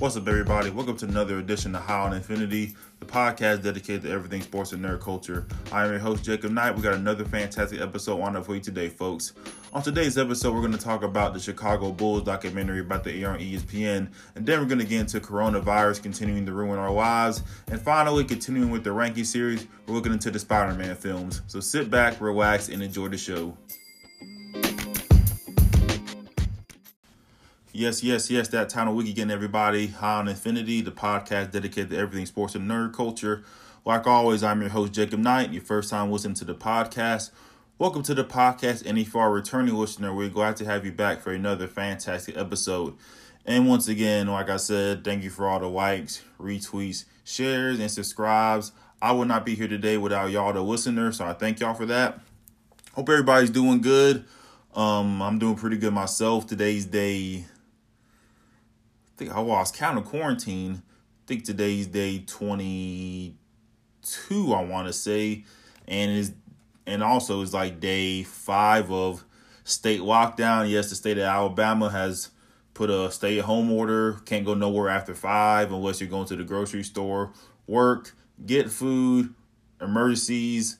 What's up, everybody? Welcome to another edition of High on Infinity, the podcast dedicated to everything sports and nerd culture. I am your host, Jacob Knight. We got another fantastic episode on it for you today, folks. On today's episode, we're going to talk about the Chicago Bulls documentary about the air on ESPN, and then we're going to get into coronavirus continuing to ruin our lives, and finally, continuing with the ranking series, we're looking into the Spider Man films. So sit back, relax, and enjoy the show. Yes, yes, yes, that of week again, everybody. High on Infinity, the podcast dedicated to everything sports and nerd culture. Like always, I'm your host, Jacob Knight. Your first time listening to the podcast. Welcome to the podcast. Any far returning listener, we're glad to have you back for another fantastic episode. And once again, like I said, thank you for all the likes, retweets, shares, and subscribes. I would not be here today without y'all, the listener, so I thank y'all for that. Hope everybody's doing good. Um, I'm doing pretty good myself. Today's day think I was counting quarantine. I think today's day 22, I want to say. And is and also is like day five of state lockdown. Yes, the state of Alabama has put a stay at home order. Can't go nowhere after five unless you're going to the grocery store, work, get food, emergencies,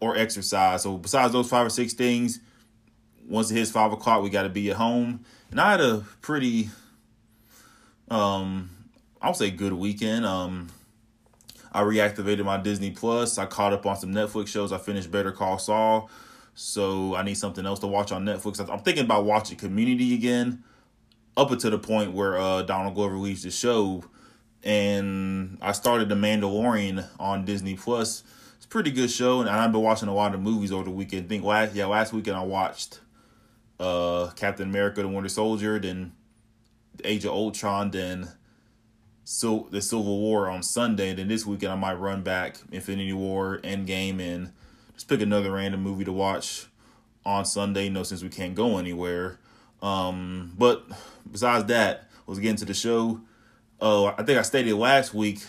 or exercise. So besides those five or six things, once it hits five o'clock, we got to be at home. And I had a pretty um, I'll say good weekend. Um, I reactivated my Disney Plus. I caught up on some Netflix shows. I finished Better Call Saul, so I need something else to watch on Netflix. I'm thinking about watching Community again, up until the point where uh, Donald Glover leaves the show, and I started The Mandalorian on Disney Plus. It's a pretty good show, and I've been watching a lot of movies over the weekend. I think last yeah last weekend I watched uh, Captain America: The Winter Soldier, then Age of Ultron, then so the Civil War on Sunday, then this weekend I might run back Infinity War, Endgame, and just pick another random movie to watch on Sunday. You know, since we can't go anywhere. Um, but besides that, was getting to the show. Oh, I think I stated last week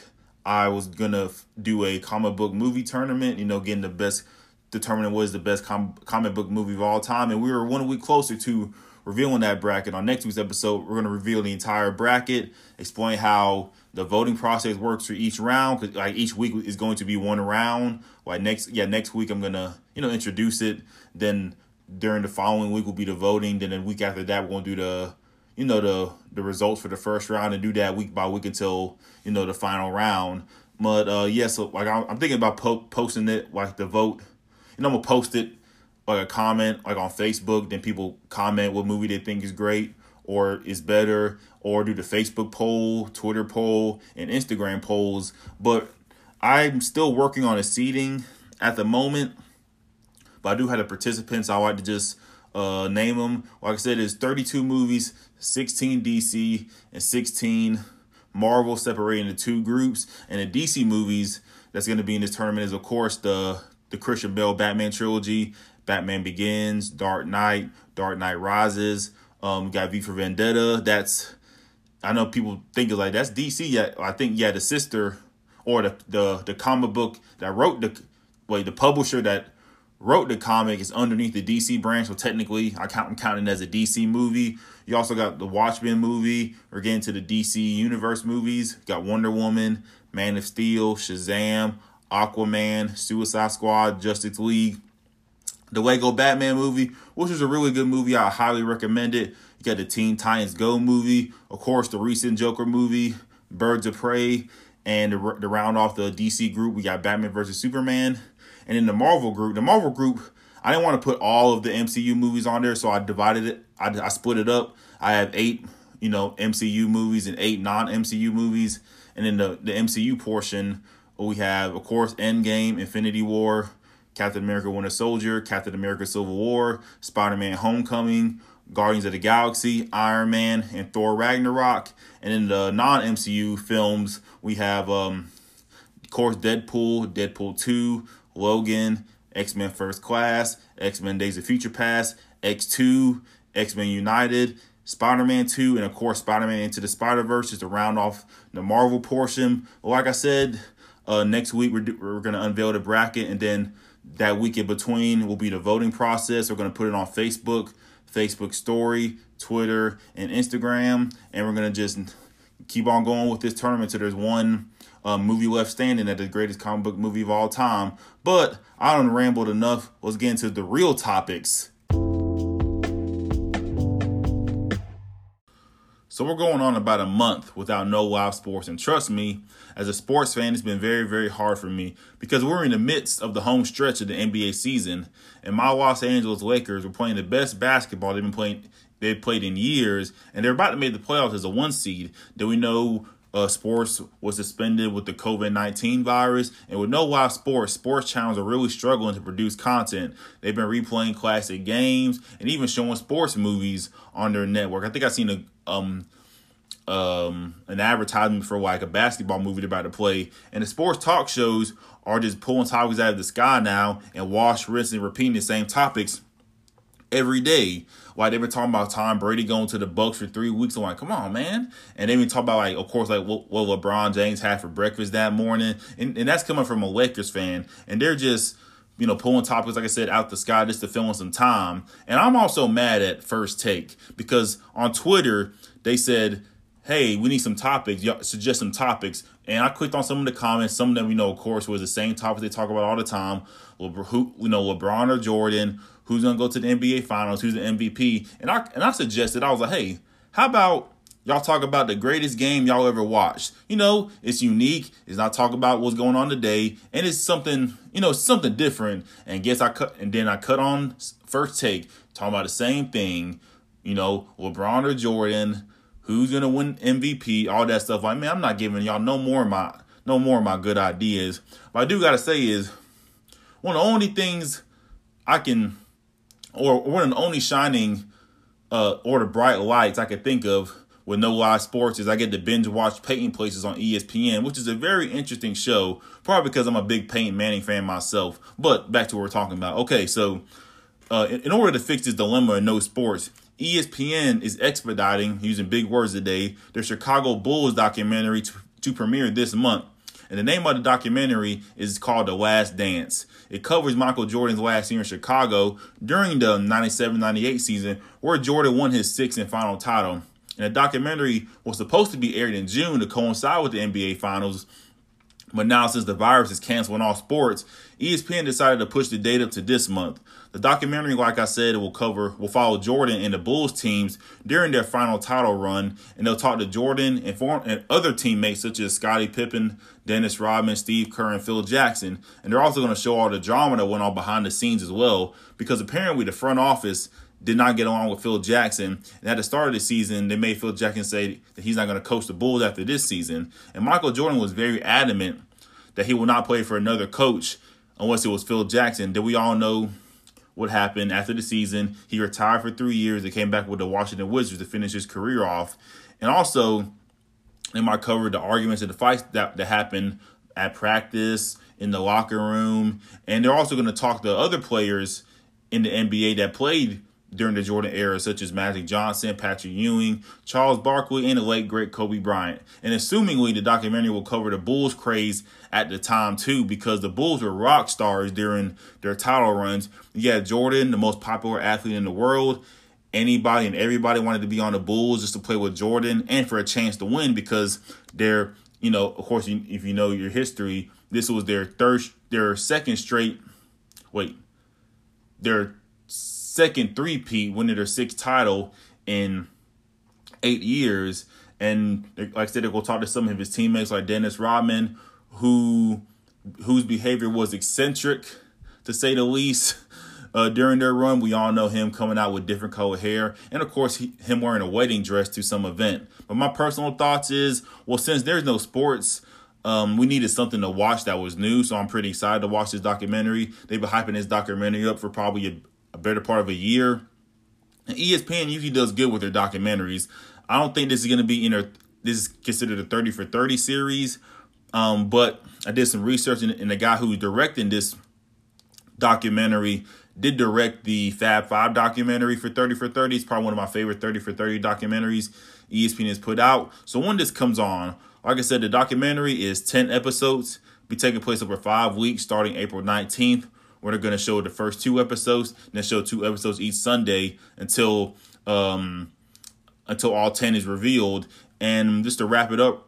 I was gonna do a comic book movie tournament. You know, getting the best, determining what is the best com- comic book movie of all time, and we were one week closer to revealing that bracket. On next week's episode, we're going to reveal the entire bracket, explain how the voting process works for each round. Because like each week is going to be one round. Like next, yeah, next week I'm gonna you know introduce it. Then during the following week will be the voting. Then the week after that we're gonna do the you know the the results for the first round and do that week by week until you know the final round. But uh, yeah, so like I'm, thinking about po- posting it like the vote. Know, I'm gonna post it like a comment like on Facebook, then people comment what movie they think is great or is better, or do the Facebook poll, Twitter poll, and Instagram polls. But I'm still working on a seating at the moment. But I do have the participants. I like to just uh, name them. Like I said, there's 32 movies, 16 DC, and 16 Marvel separated into two groups. And the DC movies that's going to be in this tournament is, of course, the the Christian Bale Batman trilogy Batman Begins, Dark Knight, Dark Knight Rises. Um, got V for Vendetta. That's I know people think like that's DC. Yet I think yeah, the sister or the the the comic book that wrote the wait the publisher that wrote the comic is underneath the DC branch. So technically, I count I'm counting as a DC movie. You also got the Watchmen movie. We're getting to the DC universe movies. got Wonder Woman, Man of Steel, Shazam, Aquaman, Suicide Squad, Justice League the Lego Batman movie, which is a really good movie. I highly recommend it. You got the Teen Titans Go movie, of course, the recent Joker movie, Birds of Prey, and to, round off the DC group, we got Batman versus Superman. And in the Marvel group, the Marvel group, I didn't want to put all of the MCU movies on there, so I divided it. I, I split it up. I have eight, you know, MCU movies and eight non-MCU movies. And in the, the MCU portion, we have, of course, Endgame, Infinity War, Captain America Winter Soldier, Captain America Civil War, Spider Man Homecoming, Guardians of the Galaxy, Iron Man, and Thor Ragnarok. And in the non MCU films, we have, um, of course, Deadpool, Deadpool 2, Logan, X Men First Class, X Men Days of Future Past, X2, X Men United, Spider Man 2, and of course, Spider Man Into the Spider Verse is to round off the Marvel portion. Like I said, uh, next week we're, we're going to unveil the bracket and then that week in between will be the voting process. We're going to put it on Facebook, Facebook story, Twitter, and Instagram. And we're going to just keep on going with this tournament. So there's one uh, movie left standing at the greatest comic book movie of all time. But I don't rambled enough. Let's get into the real topics. So we're going on about a month without no live sports. And trust me, as a sports fan, it's been very, very hard for me because we're in the midst of the home stretch of the NBA season. And my Los Angeles Lakers were playing the best basketball they've been playing they've played in years, and they're about to make the playoffs as a one seed. Then we know uh, sports was suspended with the COVID 19 virus. And with no live sports, sports channels are really struggling to produce content. They've been replaying classic games and even showing sports movies on their network. I think I've seen a, um, um, an advertisement for like a basketball movie they're about to play. And the sports talk shows are just pulling topics out of the sky now and wash, rinse, and repeating the same topics every day. Like they've been talking about Tom Brady going to the Bucs for three weeks. I'm like, come on, man. And they've been talking about like, of course, like what, what LeBron James had for breakfast that morning, and and that's coming from a Lakers fan, and they're just you know, pulling topics, like I said, out the sky just to fill in some time. And I'm also mad at First Take because on Twitter, they said, hey, we need some topics, Y'all suggest some topics. And I clicked on some of the comments. Some of them, you know, of course, was the same topics they talk about all the time. Who, you know, LeBron or Jordan, who's gonna go to the NBA Finals, who's the MVP, and I and I suggested I was like, hey, how about y'all talk about the greatest game y'all ever watched? You know, it's unique. It's not talk about what's going on today, and it's something you know something different. And guess I cut and then I cut on first take talking about the same thing. You know, LeBron or Jordan, who's gonna win MVP, all that stuff. Like, man, I'm not giving y'all no more my no more of my good ideas. What I do gotta say is one of the only things I can or one of the only shining uh, or the bright lights I could think of with no live sports is I get to binge watch Peyton Places on ESPN, which is a very interesting show, probably because I'm a big Peyton Manning fan myself. But back to what we're talking about. Okay, so uh, in, order to fix this dilemma in no sports, ESPN is expediting, using big words today, their Chicago Bulls documentary to, to premiere this month. And the name of the documentary is called The Last Dance. It covers Michael Jordan's last year in Chicago during the 97 98 season, where Jordan won his sixth and final title. And the documentary was supposed to be aired in June to coincide with the NBA Finals, but now, since the virus is canceling all sports, ESPN decided to push the date up to this month. The documentary, like I said, will cover will follow Jordan and the Bulls teams during their final title run, and they'll talk to Jordan and, form, and other teammates such as Scottie Pippen, Dennis Rodman, Steve Kerr, and Phil Jackson. And they're also going to show all the drama that went on behind the scenes as well, because apparently the front office did not get along with Phil Jackson. And at the start of the season, they made Phil Jackson say that he's not going to coach the Bulls after this season. And Michael Jordan was very adamant that he will not play for another coach unless it was Phil Jackson. Did we all know what happened after the season? He retired for three years and came back with the Washington Wizards to finish his career off. And also, they might cover the arguments and the fights that, that happened at practice, in the locker room. And they're also going to talk to other players in the NBA that played during the Jordan era, such as Magic Johnson, Patrick Ewing, Charles Barkley, and the late great Kobe Bryant. And assumingly, the documentary will cover the Bulls' craze at the time too, because the Bulls were rock stars during their title runs. You had Jordan, the most popular athlete in the world. Anybody and everybody wanted to be on the Bulls just to play with Jordan and for a chance to win because they're, you know, of course, if you know your history, this was their third, their second straight. Wait, their second three-peat, winning their sixth title in eight years. And like I said, they'll talk to some of his teammates like Dennis Rodman, who whose behavior was eccentric to say the least. Uh, during their run, we all know him coming out with different colored hair, and of course, he, him wearing a wedding dress to some event. But my personal thoughts is, well, since there's no sports, um, we needed something to watch that was new, so I'm pretty excited to watch this documentary. They've been hyping this documentary up for probably a better part of a year. And ESPN usually does good with their documentaries. I don't think this is going to be in a this is considered a 30 for 30 series. Um, but I did some research, and, and the guy who's directing this documentary did direct the Fab Five documentary for 30 for 30. It's probably one of my favorite 30 for 30 documentaries ESPN has put out. So when this comes on, like I said, the documentary is 10 episodes, be taking place over five weeks starting April 19th where they're going to show the first two episodes, then show two episodes each Sunday until um, until all ten is revealed. And just to wrap it up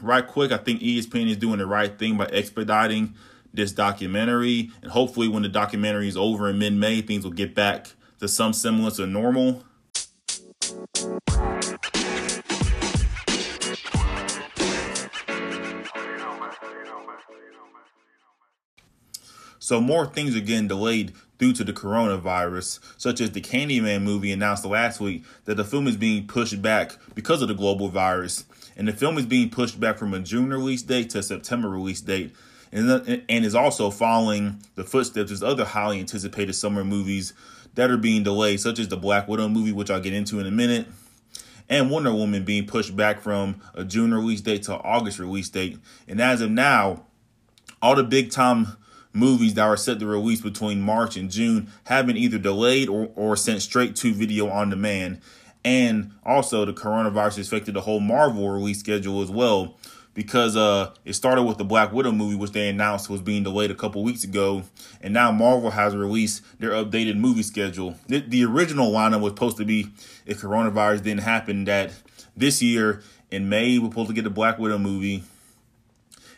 right quick, I think ESPN is doing the right thing by expediting this documentary. And hopefully, when the documentary is over in mid May, things will get back to some semblance of normal. So more things are getting delayed due to the coronavirus, such as the Candyman movie announced last week that the film is being pushed back because of the global virus. And the film is being pushed back from a June release date to a September release date. And, and is also following the footsteps of other highly anticipated summer movies that are being delayed, such as the Black Widow movie, which I'll get into in a minute, and Wonder Woman being pushed back from a June release date to August release date. And as of now, all the big time movies that are set to release between March and June have been either delayed or, or sent straight to video on demand. And also, the coronavirus affected the whole Marvel release schedule as well because uh, it started with the Black Widow movie, which they announced was being delayed a couple weeks ago, and now Marvel has released their updated movie schedule. The, the, original lineup was supposed to be, if coronavirus didn't happen, that this year in May we're supposed to get the Black Widow movie,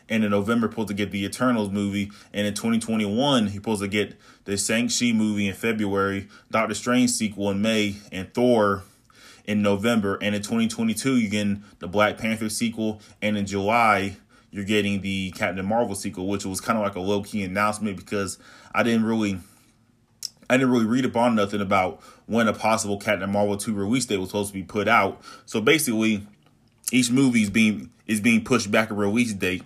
and in November supposed to get the Eternals movie, and in 2021 he supposed to get the Shang-Chi movie in February, Doctor Strange sequel in May, and Thor in November. And in 2022 you're getting the Black Panther sequel, and in July you're getting the Captain Marvel sequel, which was kind of like a low key announcement because I didn't really. I didn't really read up on nothing about when a possible Captain Marvel 2 release date was supposed to be put out. So basically, each movie is being is being pushed back a release date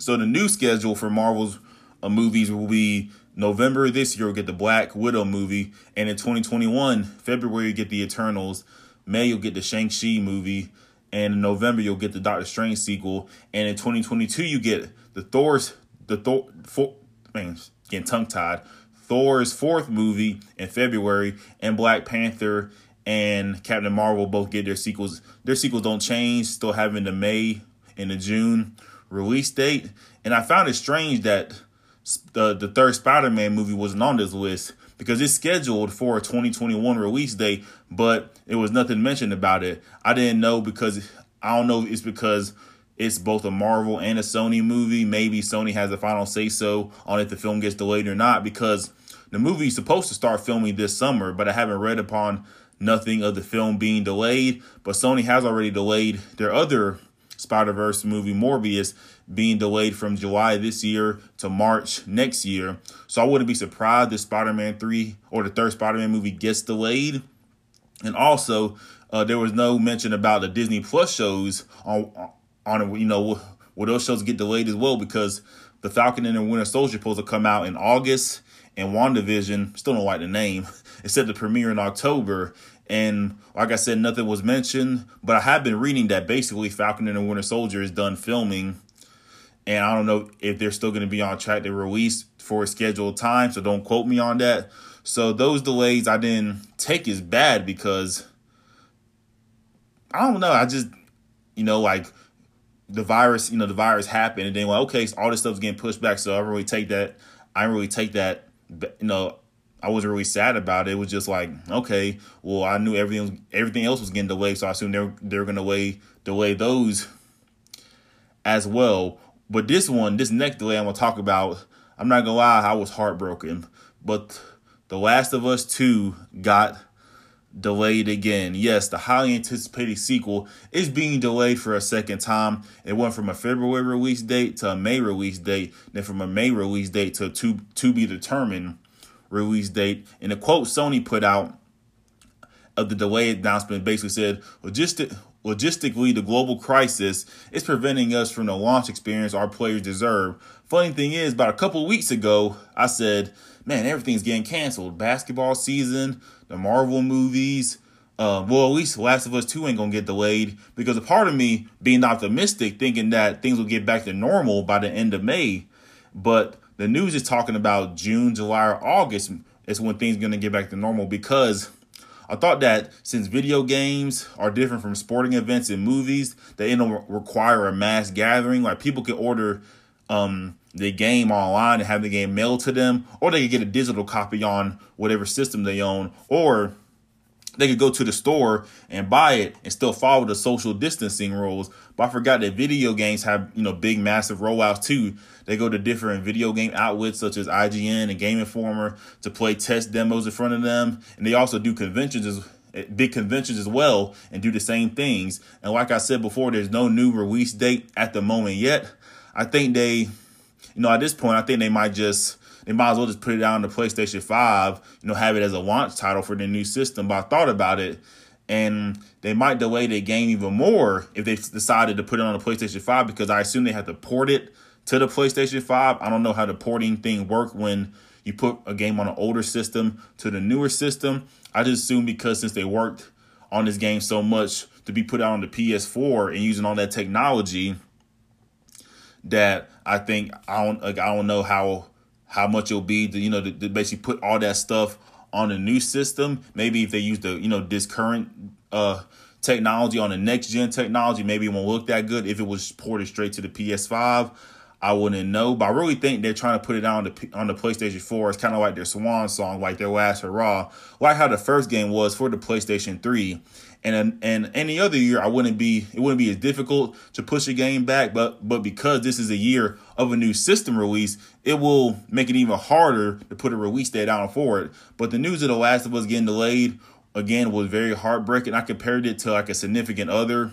so the new schedule for Marvel's uh, movies will be November this year, we'll get the Black Widow movie. And in 2021, February, you get the Eternals. May, you'll get the Shang-Chi movie. And in November, you'll get the Doctor Strange sequel. And in 2022, you get the Thor's, the Thor, for, man, getting tongue tied. Thor's fourth movie in February, and Black Panther and Captain Marvel both get their sequels. Their sequels don't change, still having the May and the June release date. And I found it strange that the the third Spider-Man movie wasn't on this list because it's scheduled for a 2021 release date, but it was nothing mentioned about it. I didn't know because I don't know it's because it's both a Marvel and a Sony movie. Maybe Sony has the final say so on if the film gets delayed or not because the movie is supposed to start filming this summer, but I haven't read upon nothing of the film being delayed. But Sony has already delayed their other Spider Verse movie Morbius being delayed from July this year to March next year. So I wouldn't be surprised if Spider Man 3 or the third Spider Man movie gets delayed. And also, uh, there was no mention about the Disney Plus shows on, on you know, will those shows get delayed as well because the Falcon and the Winter Soldier supposed to come out in August and WandaVision, still don't like the name, it's set to premiere in October. And like I said, nothing was mentioned, but I have been reading that basically Falcon and the Winter Soldier is done filming. And I don't know if they're still going to be on track to release for a scheduled time, so don't quote me on that. So those delays I didn't take as bad because I don't know. I just, you know, like the virus, you know, the virus happened, and then like, okay, so all this stuff's getting pushed back. So I really take that. I really take that. You know, I wasn't really sad about it. It was just like, okay, well, I knew everything everything else was getting delayed, so I assumed they're they're gonna delay delay those as well. But this one, this next delay I'm gonna talk about, I'm not gonna lie, I was heartbroken. But The Last of Us 2 got delayed again. Yes, the highly anticipated sequel is being delayed for a second time. It went from a February release date to a May release date, then from a May release date to to to be determined release date. And the quote Sony put out of the delay announcement basically said, Logistic, logistically, the global crisis is preventing us from the launch experience our players deserve. Funny thing is, about a couple weeks ago, I said, man, everything's getting canceled. Basketball season, the Marvel movies, uh, well, at least Last of Us 2 ain't gonna get delayed because a part of me being optimistic, thinking that things will get back to normal by the end of May. But the news is talking about June, July, or August is when things going to get back to normal because I thought that since video games are different from sporting events and movies, they don't require a mass gathering. Like people can order um, the game online and have the game mailed to them, or they can get a digital copy on whatever system they own, or they could go to the store and buy it and still follow the social distancing rules. But I forgot that video games have, you know, big massive rollouts too. They go to different video game outlets such as IGN and Game Informer to play test demos in front of them. And they also do conventions as eh, big conventions as well and do the same things. And like I said before, there's no new release date at the moment yet. I think they, you know, at this point, I think they might just they might as well just put it on the PlayStation 5, you know, have it as a launch title for the new system. But I thought about it, and they might delay the game even more if they decided to put it on the PlayStation 5 because I assume they have to port it to the PlayStation 5. I don't know how the porting thing work when you put a game on an older system to the newer system. I just assume because since they worked on this game so much to be put out on the PS4 and using all that technology that I think I don't like I don't know how how much it'll be to you know to, to basically put all that stuff on a new system. Maybe if they use the you know this current uh technology on the next gen technology, maybe it won't look that good. If it was ported straight to the PS5, I wouldn't know. But I really think they're trying to put it on the on the PlayStation 4. It's kind of like their swan song, like their last hurrah, like how the first game was for the PlayStation 3. And and any other year, I wouldn't be it wouldn't be as difficult to push a game back. But but because this is a year of a new system release, it will make it even harder to put a release date out for it. But the news of The Last of Us getting delayed again was very heartbreaking. I compared it to like a significant other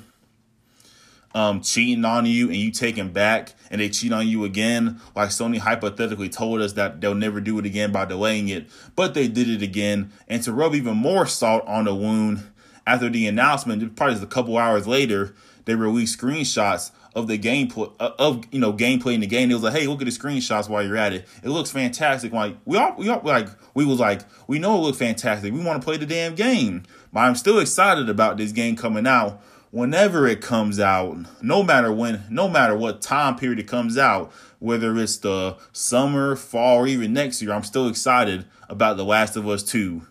um, cheating on you and you taking back and they cheat on you again, like Sony hypothetically told us that they'll never do it again by delaying it, but they did it again. And to rub even more salt on the wound, after the announcement, probably just a couple hours later, they released screenshots of the gameplay uh, of you know gameplay in the game. It was like, hey, look at the screenshots while you're at it. It looks fantastic. Like we all we all like we was like we know it looks fantastic. We want to play the damn game. But I'm still excited about this game coming out whenever it comes out, no matter when, no matter what time period it comes out, whether it's the summer, fall, or even next year, I'm still excited about The Last of Us 2.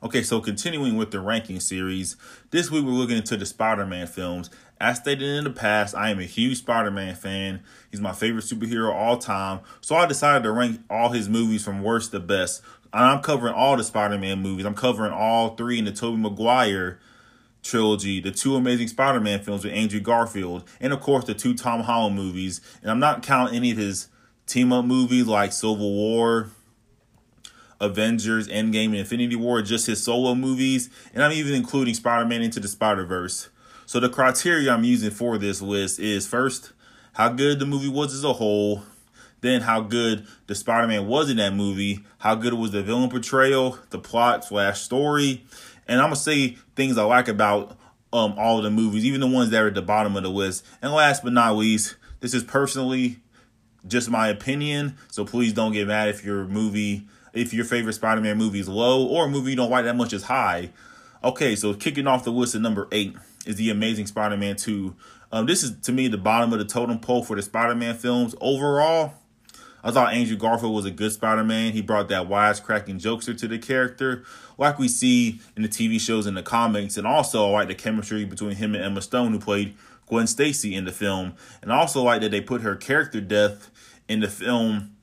Okay, so continuing with the ranking series, this week we're looking into the Spider Man films. As stated in the past, I am a huge Spider Man fan. He's my favorite superhero all time. So I decided to rank all his movies from worst to best. I'm covering all the Spider Man movies. I'm covering all three in the Tobey Maguire trilogy, the two Amazing Spider Man films with Andrew Garfield, and of course the two Tom Holland movies. And I'm not counting any of his team up movies like Civil War Avengers, Endgame, and Infinity War, just his solo movies, and I'm even including Spider Man into the Spider Verse. So the criteria I'm using for this list is first, how good the movie was as a whole, then how good the Spider Man was in that movie, how good was the villain portrayal, the plot slash story, and I'm gonna say things I like about um all the movies, even the ones that are at the bottom of the list. And last but not least, this is personally just my opinion, so please don't get mad if your movie if your favorite Spider-Man movie is low or a movie you don't like that much is high. Okay, so kicking off the list at number eight is the Amazing Spider-Man 2. Um, this is to me the bottom of the totem pole for the Spider-Man films. Overall, I thought Andrew Garfield was a good Spider-Man. He brought that wisecracking jokester to the character, like we see in the TV shows and the comics, and also I like the chemistry between him and Emma Stone, who played Gwen Stacy in the film, and I also like that they put her character death in the film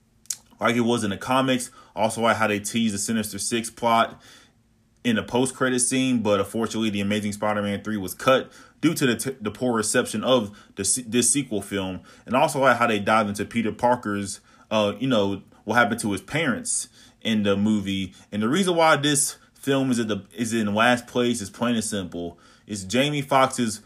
like it was in the comics. Also, like how they teased the Sinister Six plot in the post credit scene, but unfortunately, the Amazing Spider-Man three was cut due to the, t- the poor reception of the, this sequel film, and also like how they dive into Peter Parker's, uh, you know, what happened to his parents in the movie, and the reason why this film is at the is in last place is plain and simple. It's Jamie Foxx's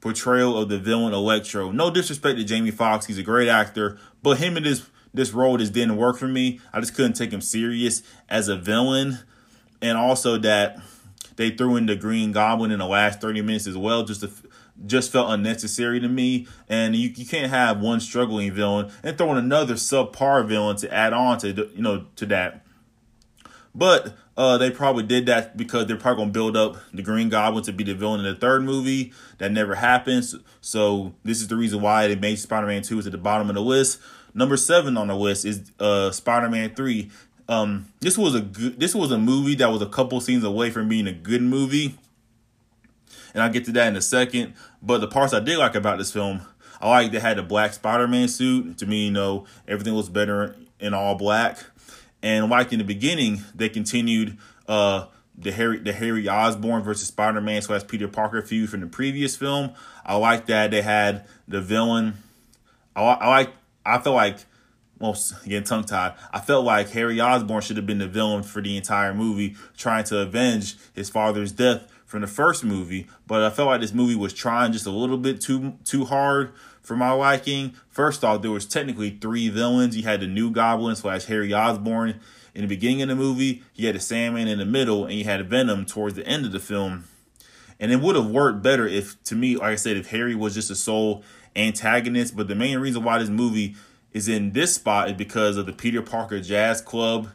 portrayal of the villain Electro. No disrespect to Jamie Foxx, he's a great actor, but him and his this role just didn't work for me. I just couldn't take him serious as a villain. And also that they threw in the Green Goblin in the last 30 minutes as well, just to, just felt unnecessary to me. And you, you can't have one struggling villain and throw in another subpar villain to add on to you know to that. But uh, they probably did that because they're probably gonna build up the Green Goblin to be the villain in the third movie. That never happens. So this is the reason why they made Spider-Man 2 is at the bottom of the list. Number seven on the list is uh, Spider-Man Three. Um, this was a good. This was a movie that was a couple scenes away from being a good movie, and I'll get to that in a second. But the parts I did like about this film, I like they had the black Spider-Man suit. To me, you know, everything was better in all black. And like in the beginning, they continued uh, the Harry the Harry Osborn versus Spider Man slash Peter Parker feud from the previous film. I like that they had the villain. I, I like. I felt like. Well, again, tongue tied. I felt like Harry Osborn should have been the villain for the entire movie, trying to avenge his father's death from the first movie. But I felt like this movie was trying just a little bit too too hard for my liking. First off, there was technically three villains. You had the New Goblin slash Harry Osborn in the beginning of the movie, you had the Sandman in the middle, and you had Venom towards the end of the film. And it would have worked better if, to me, like I said, if Harry was just a sole antagonist. But the main reason why this movie is in this spot is because of the Peter Parker Jazz Club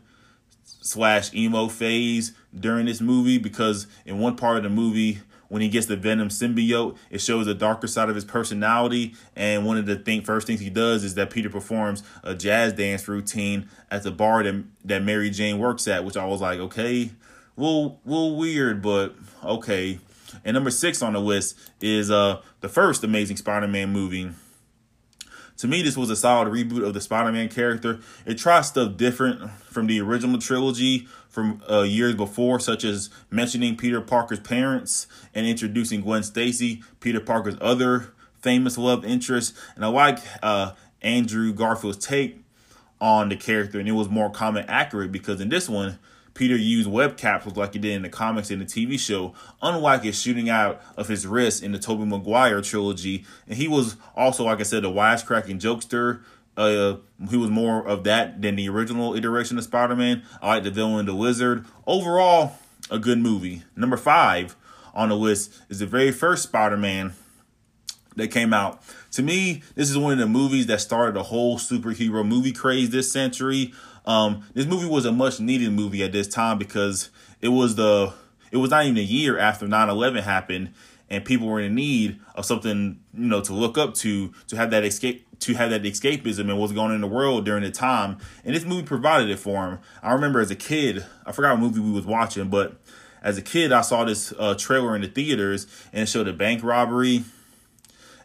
slash emo phase during this movie. Because in one part of the movie, when he gets the Venom symbiote, it shows the darker side of his personality. And one of the thing, first things he does is that Peter performs a jazz dance routine at the bar that, that Mary Jane works at, which I was like, okay, well, little weird, but okay. And number six on the list is uh the first Amazing Spider-Man movie. To me, this was a solid reboot of the Spider-Man character. It tries stuff different from the original trilogy, from uh, years before, such as mentioning Peter Parker's parents and introducing Gwen Stacy, Peter Parker's other famous love interest. And I like uh, Andrew Garfield's take on the character, and it was more comic accurate because in this one, Peter used web capsules like he did in the comics and the TV show, unlike his shooting out of his wrist in the Tobey Maguire trilogy. And he was also, like I said, a wisecracking jokester uh, he was more of that than the original iteration of Spider-Man. I like the villain, the Lizard. Overall, a good movie. Number five on the list is the very first Spider-Man that came out. To me, this is one of the movies that started the whole superhero movie craze this century. Um, this movie was a much needed movie at this time because it was the it was not even a year after 9-11 happened and people were in need of something you know to look up to to have that escape to have that escapism and what's going on in the world during the time. And this movie provided it for him i remember as a kid i forgot what movie we was watching but as a kid i saw this uh, trailer in the theaters and it showed a bank robbery.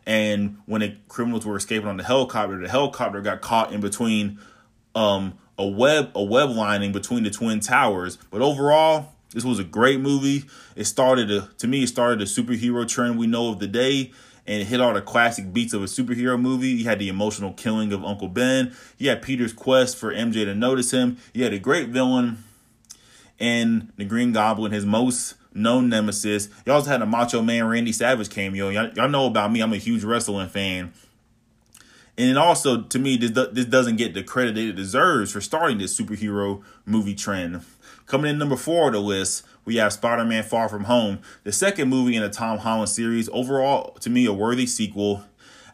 And when the criminals were escaping on the helicopter the helicopter got caught in between um, a web a web lining between the twin towers but overall this was a great movie. It started a, to me, it started a superhero trend we know of the day and it hit all the classic beats of a superhero movie. You had the emotional killing of Uncle Ben. You had Peter's quest for MJ to notice him. You had a great villain and the Green Goblin, his most known nemesis. You also had a Macho Man Randy Savage cameo. Y'all, y'all know about me. I'm a huge wrestling fan. And also, to me, this, this doesn't get the credit it deserves for starting this superhero movie trend. Coming in number four on the list, we have Spider Man Far From Home, the second movie in the Tom Holland series. Overall, to me, a worthy sequel.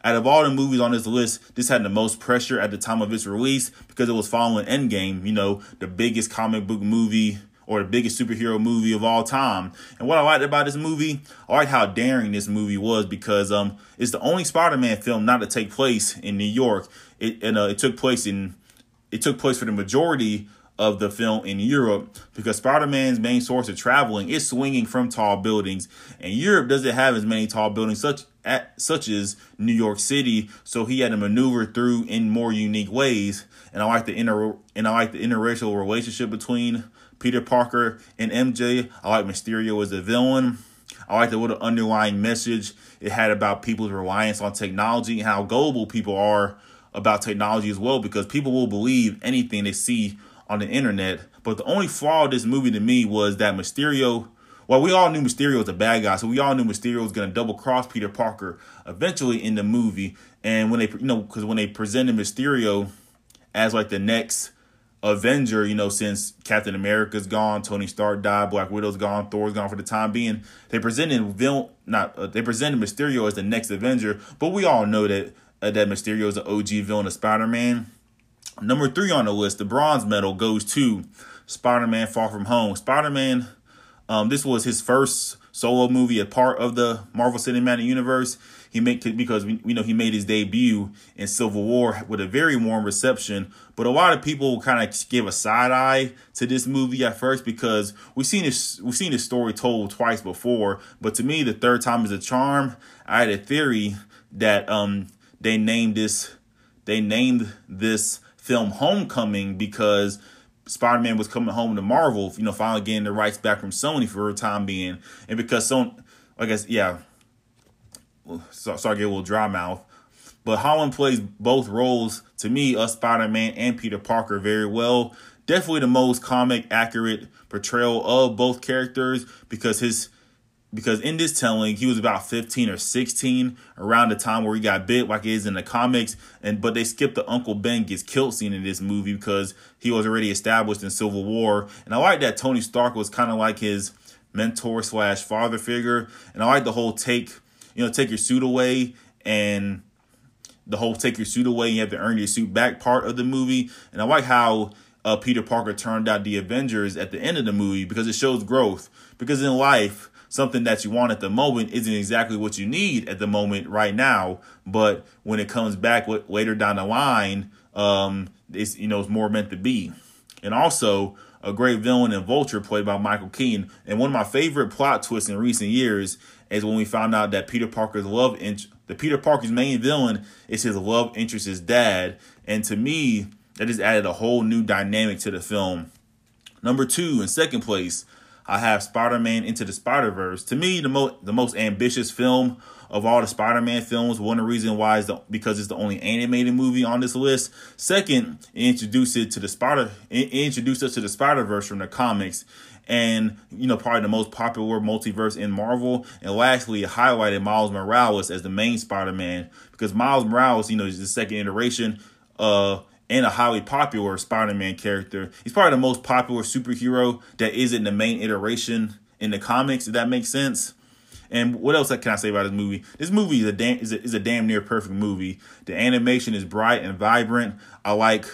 Out of all the movies on this list, this had the most pressure at the time of its release because it was following Endgame, you know, the biggest comic book movie or the biggest superhero movie of all time. And what I liked about this movie, I liked how daring this movie was because um it's the only Spider-Man film not to take place in New York. It and uh, it took place in it took place for the majority of the film in Europe because Spider-Man's main source of traveling is swinging from tall buildings, and Europe doesn't have as many tall buildings such at, such as New York City, so he had to maneuver through in more unique ways. And I like the inter and I like the interracial relationship between Peter Parker and MJ. I like Mysterio as a villain. I like the little underlying message it had about people's reliance on technology and how gullible people are about technology as well because people will believe anything they see on the internet. But the only flaw of this movie to me was that Mysterio. Well, we all knew Mysterio was a bad guy, so we all knew Mysterio was going to double cross Peter Parker eventually in the movie. And when they, you know, because when they presented Mysterio as like the next Avenger, you know, since Captain America's gone, Tony Stark died, Black Widow's gone, Thor's gone for the time being, they presented villain, not uh, they presented Mysterio as the next Avenger. But we all know that uh, that Mysterio is the OG villain of Spider Man. Number three on the list, the bronze medal goes to Spider Man Far From Home. Spider Man, um, this was his first solo movie, a part of the Marvel Cinematic Universe. He made because we, we know he made his debut in Civil War with a very warm reception, but a lot of people kind of give a side eye to this movie at first because we've seen this we've seen this story told twice before. But to me, the third time is a charm. I had a theory that um they named this they named this film Homecoming because Spider Man was coming home to Marvel, you know, finally getting the rights back from Sony for a time being, and because Sony, I guess, yeah. So, sorry, I get a little dry mouth. But Holland plays both roles to me, uh, of Spider Man and Peter Parker, very well. Definitely the most comic accurate portrayal of both characters because his because in this telling he was about 15 or 16 around the time where he got bit like it is in the comics. And but they skipped the uncle ben gets killed scene in this movie because he was already established in civil war. And i like that tony stark was kind of like his mentor slash father figure. And i like the whole take you know take your suit away and the whole take your suit away you have to earn your suit back part of the movie. And i like how uh, peter parker turned out the avengers at the end of the movie because it shows growth. Because in life something that you want at the moment isn't exactly what you need at the moment right now. But when it comes back later down the line, um, it's you know it's more meant to be. And also a great villain in Vulture played by Michael Keaton. And one of my favorite plot twists in recent years is when we found out that Peter Parker's love interest, the Peter Parker's main villain is his love interest's dad. And to me, that just added a whole new dynamic to the film. Number two, in second place, I have Spider-Man Into the Spider-Verse. To me, the most the most ambitious film of all the Spider-Man films. One reasons why is the, because it's the only animated movie on this list. Second, it introduced it to the Spider it introduced us to the Spider-Verse from the comics. And you know, probably the most popular multiverse in Marvel. And lastly, it highlighted Miles Morales as the main Spider-Man because Miles Morales, you know, is the second iteration uh and a highly popular Spider-Man character. He's probably the most popular superhero that isn't the main iteration in the comics, if that makes sense. And what else can I say about this movie? This movie is a damn is a, is a damn near perfect movie. The animation is bright and vibrant. I like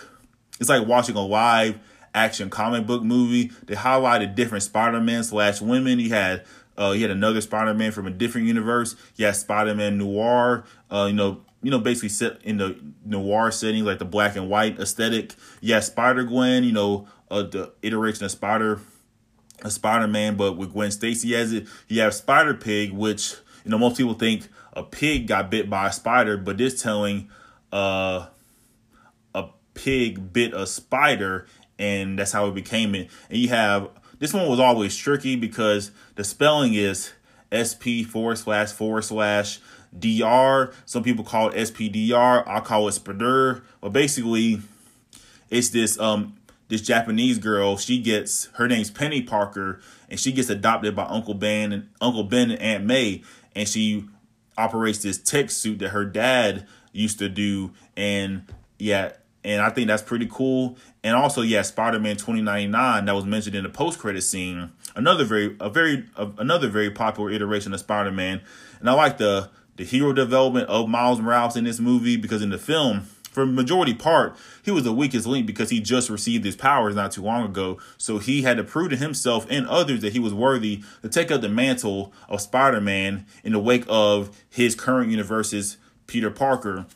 it's like watching a live action comic book movie. They highlighted different Spider-Man slash women. He had uh, he had another Spider-Man from a different universe. He had Spider-Man Noir. Uh, you know, you know, basically set in the noir setting, like the black and white aesthetic. Yeah, Spider Gwen, you know, uh, the iteration of Spider, a Spider Man, but with Gwen Stacy as it. You have Spider Pig, which you know most people think a pig got bit by a spider, but this telling uh a pig bit a spider, and that's how it became it. And you have this one was always tricky because the spelling is SP forward slash forward slash DR. Some people call it SPDR. I call it Spider. But basically, it's this um this Japanese girl. She gets her name's Penny Parker, and she gets adopted by Uncle Ben and Uncle Ben and Aunt May, and she operates this tech suit that her dad used to do. And yeah, and I think that's pretty cool. And also, yeah, Spider-Man 2099 that was mentioned in the post-credit scene. Another very, a very, a, another very popular iteration of Spider-Man. And I like the the hero development of Miles Morales in this movie because in the film, for majority part, he was the weakest link because he just received his powers not too long ago. So he had to prove to himself and others that he was worthy to take up the mantle of Spider-Man in the wake of his current universe's Peter Parker.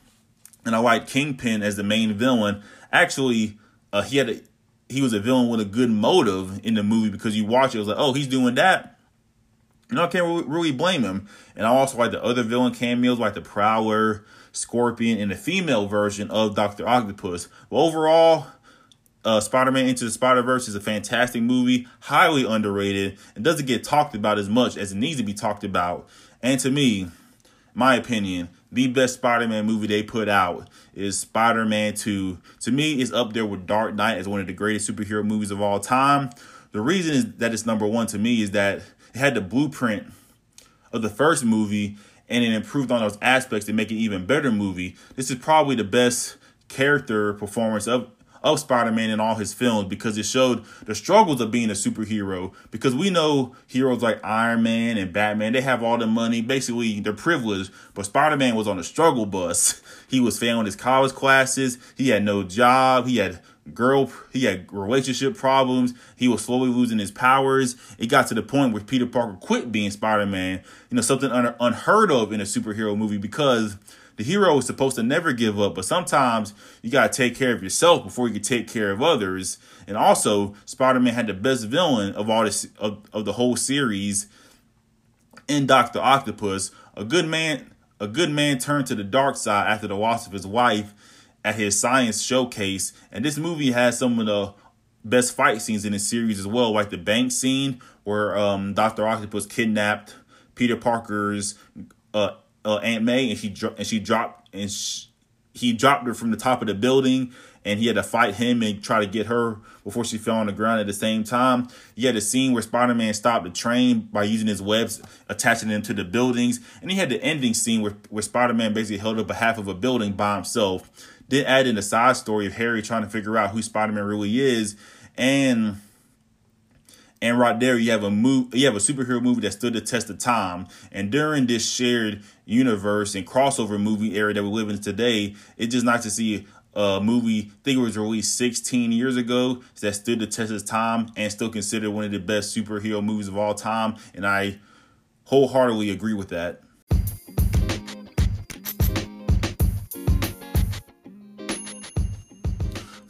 And I like Kingpin as the main villain. Actually, uh, he had a, he was a villain with a good motive in the movie because you watch it, it was like, oh, he's doing that you know, I can't really blame him. And I also like the other villain cameos, like the Prowler, Scorpion, and the female version of Doctor Octopus. But overall, uh, Spider-Man Into the Spider-Verse is a fantastic movie, highly underrated, and doesn't get talked about as much as it needs to be talked about. And to me, my opinion, the best Spider-Man movie they put out is Spider-Man 2. To me, it's up there with Dark Knight as one of the greatest superhero movies of all time. The reason is that it's number one to me is that it had the blueprint of the first movie and it improved on those aspects to make an even better movie. This is probably the best character performance of of Spider-Man in all his films because it showed the struggles of being a superhero. Because we know heroes like Iron Man and Batman, they have all the money, basically they're privileged. But Spider-Man was on a struggle bus. He was failing his college classes. He had no job. He had girl he had relationship problems he was slowly losing his powers it got to the point where peter parker quit being spider-man you know something un- unheard of in a superhero movie because the hero is supposed to never give up but sometimes you got to take care of yourself before you can take care of others. And also spider-man had the best villain of all this of, of the whole series in dr octopus. A good man a good man turned to the dark side after the loss of his wife at his science showcase, and this movie has some of the best fight scenes in the series as well, like the bank scene where um, Doctor Octopus kidnapped Peter Parker's uh, uh, Aunt May, and she dro- and she dropped and sh- he dropped her from the top of the building, and he had to fight him and try to get her before she fell on the ground. At the same time, you had a scene where Spider Man stopped the train by using his webs, attaching them to the buildings, and he had the ending scene where where Spider Man basically held up a half of a building by himself. Then add in the side story of Harry trying to figure out who Spider Man really is, and and right there, you have a move, you have a superhero movie that stood the test of time. And during this shared universe and crossover movie era that we live in today, it's just nice to see a movie. I think it was released 16 years ago that stood the test of time and still considered one of the best superhero movies of all time. And I wholeheartedly agree with that.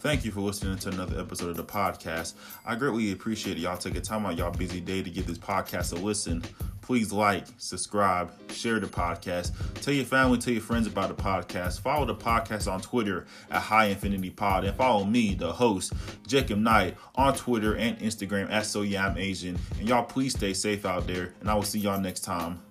Thank you for listening to another episode of the podcast. I greatly appreciate y'all taking time out y'all busy day to give this podcast a listen. Please like, subscribe, share the podcast, tell your family, tell your friends about the podcast. Follow the podcast on Twitter at High Infinity Pod, and follow me, the host, Jacob Knight, on Twitter and Instagram at So Yeah I'm Asian. And y'all, please stay safe out there, and I will see y'all next time.